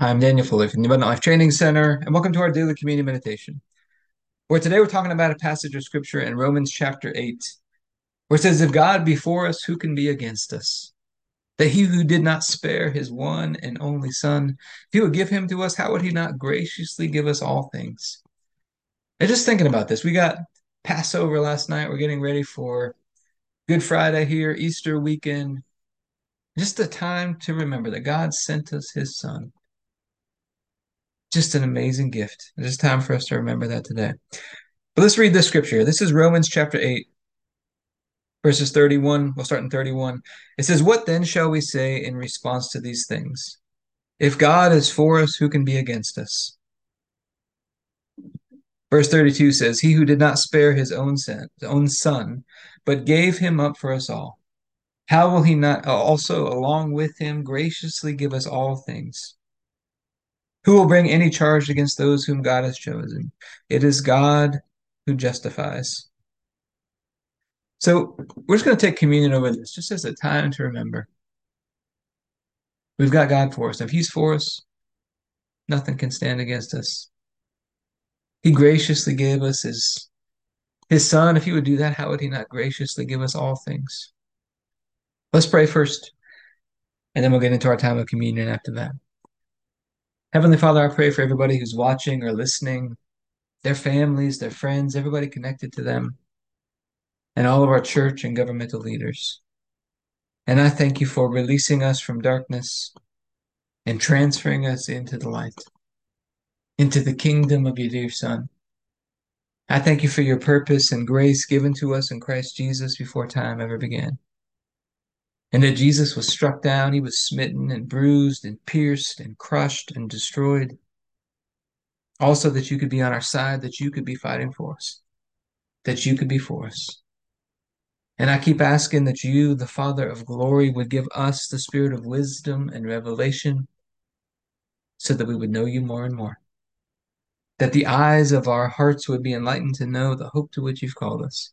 I'm Daniel Fuller from the Abundant Life Training Center, and welcome to our daily community meditation. Where today we're talking about a passage of scripture in Romans chapter 8, where it says, If God be for us, who can be against us? That he who did not spare his one and only Son, if he would give him to us, how would he not graciously give us all things? And just thinking about this, we got Passover last night. We're getting ready for Good Friday here, Easter weekend. Just a time to remember that God sent us his Son just an amazing gift. It's time for us to remember that today. But let's read this scripture. This is Romans chapter 8, verses 31. We'll start in 31. It says, What then shall we say in response to these things? If God is for us, who can be against us? Verse 32 says, He who did not spare his own, son, his own son, but gave him up for us all, how will he not also, along with him, graciously give us all things? Who will bring any charge against those whom God has chosen? It is God who justifies. So we're just going to take communion over this just as a time to remember. We've got God for us. If He's for us, nothing can stand against us. He graciously gave us His, his Son. If He would do that, how would He not graciously give us all things? Let's pray first, and then we'll get into our time of communion after that. Heavenly Father, I pray for everybody who's watching or listening, their families, their friends, everybody connected to them, and all of our church and governmental leaders. And I thank you for releasing us from darkness and transferring us into the light, into the kingdom of your dear Son. I thank you for your purpose and grace given to us in Christ Jesus before time ever began and that Jesus was struck down, he was smitten and bruised and pierced and crushed and destroyed. Also, that you could be on our side, that you could be fighting for us, that you could be for us. And I keep asking that you, the Father of glory, would give us the spirit of wisdom and revelation so that we would know you more and more. That the eyes of our hearts would be enlightened to know the hope to which you've called us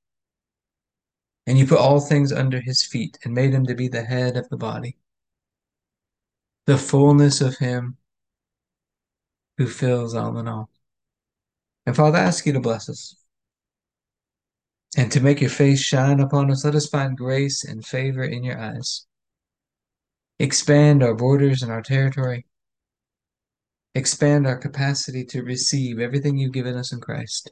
And you put all things under his feet and made him to be the head of the body, the fullness of him who fills all in all. And Father, I ask you to bless us and to make your face shine upon us. Let us find grace and favor in your eyes. Expand our borders and our territory. Expand our capacity to receive everything you've given us in Christ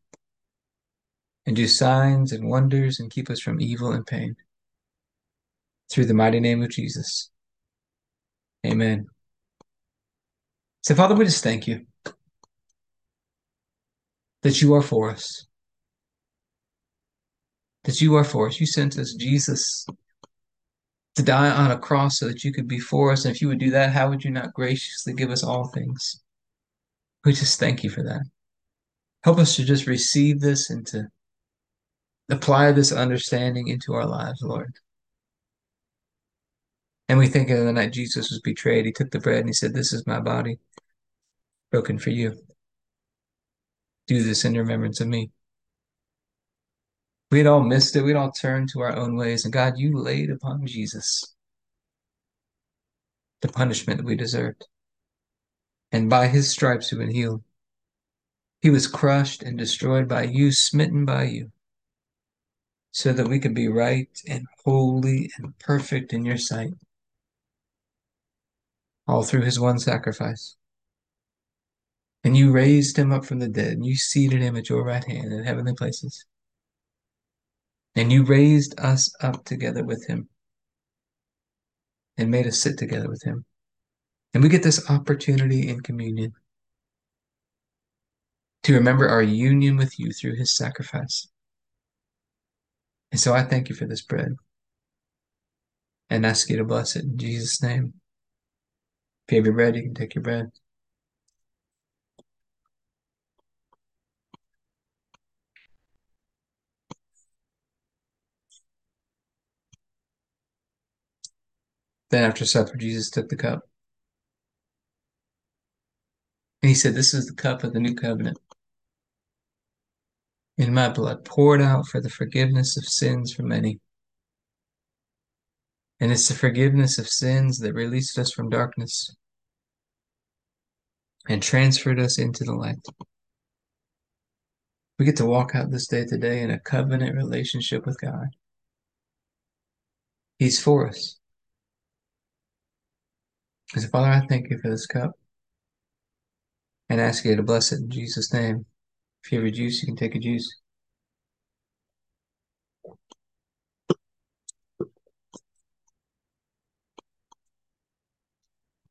and do signs and wonders and keep us from evil and pain. Through the mighty name of Jesus. Amen. So, Father, we just thank you that you are for us. That you are for us. You sent us Jesus to die on a cross so that you could be for us. And if you would do that, how would you not graciously give us all things? We just thank you for that. Help us to just receive this and to apply this understanding into our lives, Lord. And we think of the night Jesus was betrayed, he took the bread and he said, This is my body broken for you. Do this in remembrance of me. We had all missed it. We'd all turned to our own ways. And God, you laid upon Jesus the punishment that we deserved. And by his stripes we've been healed. He was crushed and destroyed by you, smitten by you so that we could be right and holy and perfect in your sight. All through his one sacrifice. And you raised him up from the dead, and you seated him at your right hand in heavenly places. And you raised us up together with him and made us sit together with him. And we get this opportunity in communion to remember our union with you through his sacrifice. And so I thank you for this bread and ask you to bless it in Jesus' name. If you have your bread, you can take your bread. Then after supper, Jesus took the cup. And he said, This is the cup of the new covenant. In my blood, poured out for the forgiveness of sins for many. And it's the forgiveness of sins that released us from darkness and transferred us into the light. We get to walk out this day today in a covenant relationship with God. He's for us. So, Father, I thank you for this cup and ask you to bless it in Jesus' name. If you have a juice, you can take a juice.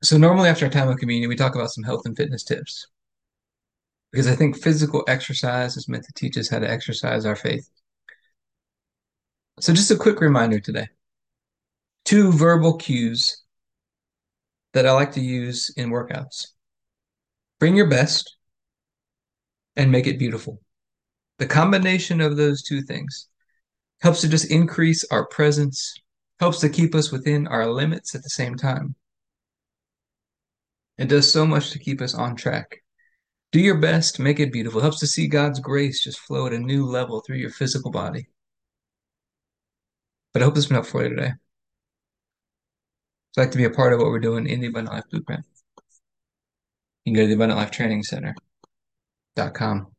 So, normally after a time of communion, we talk about some health and fitness tips because I think physical exercise is meant to teach us how to exercise our faith. So, just a quick reminder today two verbal cues that I like to use in workouts bring your best and make it beautiful. The combination of those two things helps to just increase our presence, helps to keep us within our limits at the same time. It does so much to keep us on track. Do your best, make it beautiful. It helps to see God's grace just flow at a new level through your physical body. But I hope this has been helpful for you today. If you'd like to be a part of what we're doing in the Abundant Life Blueprint, you can go to the Abundant Life Training Center.com.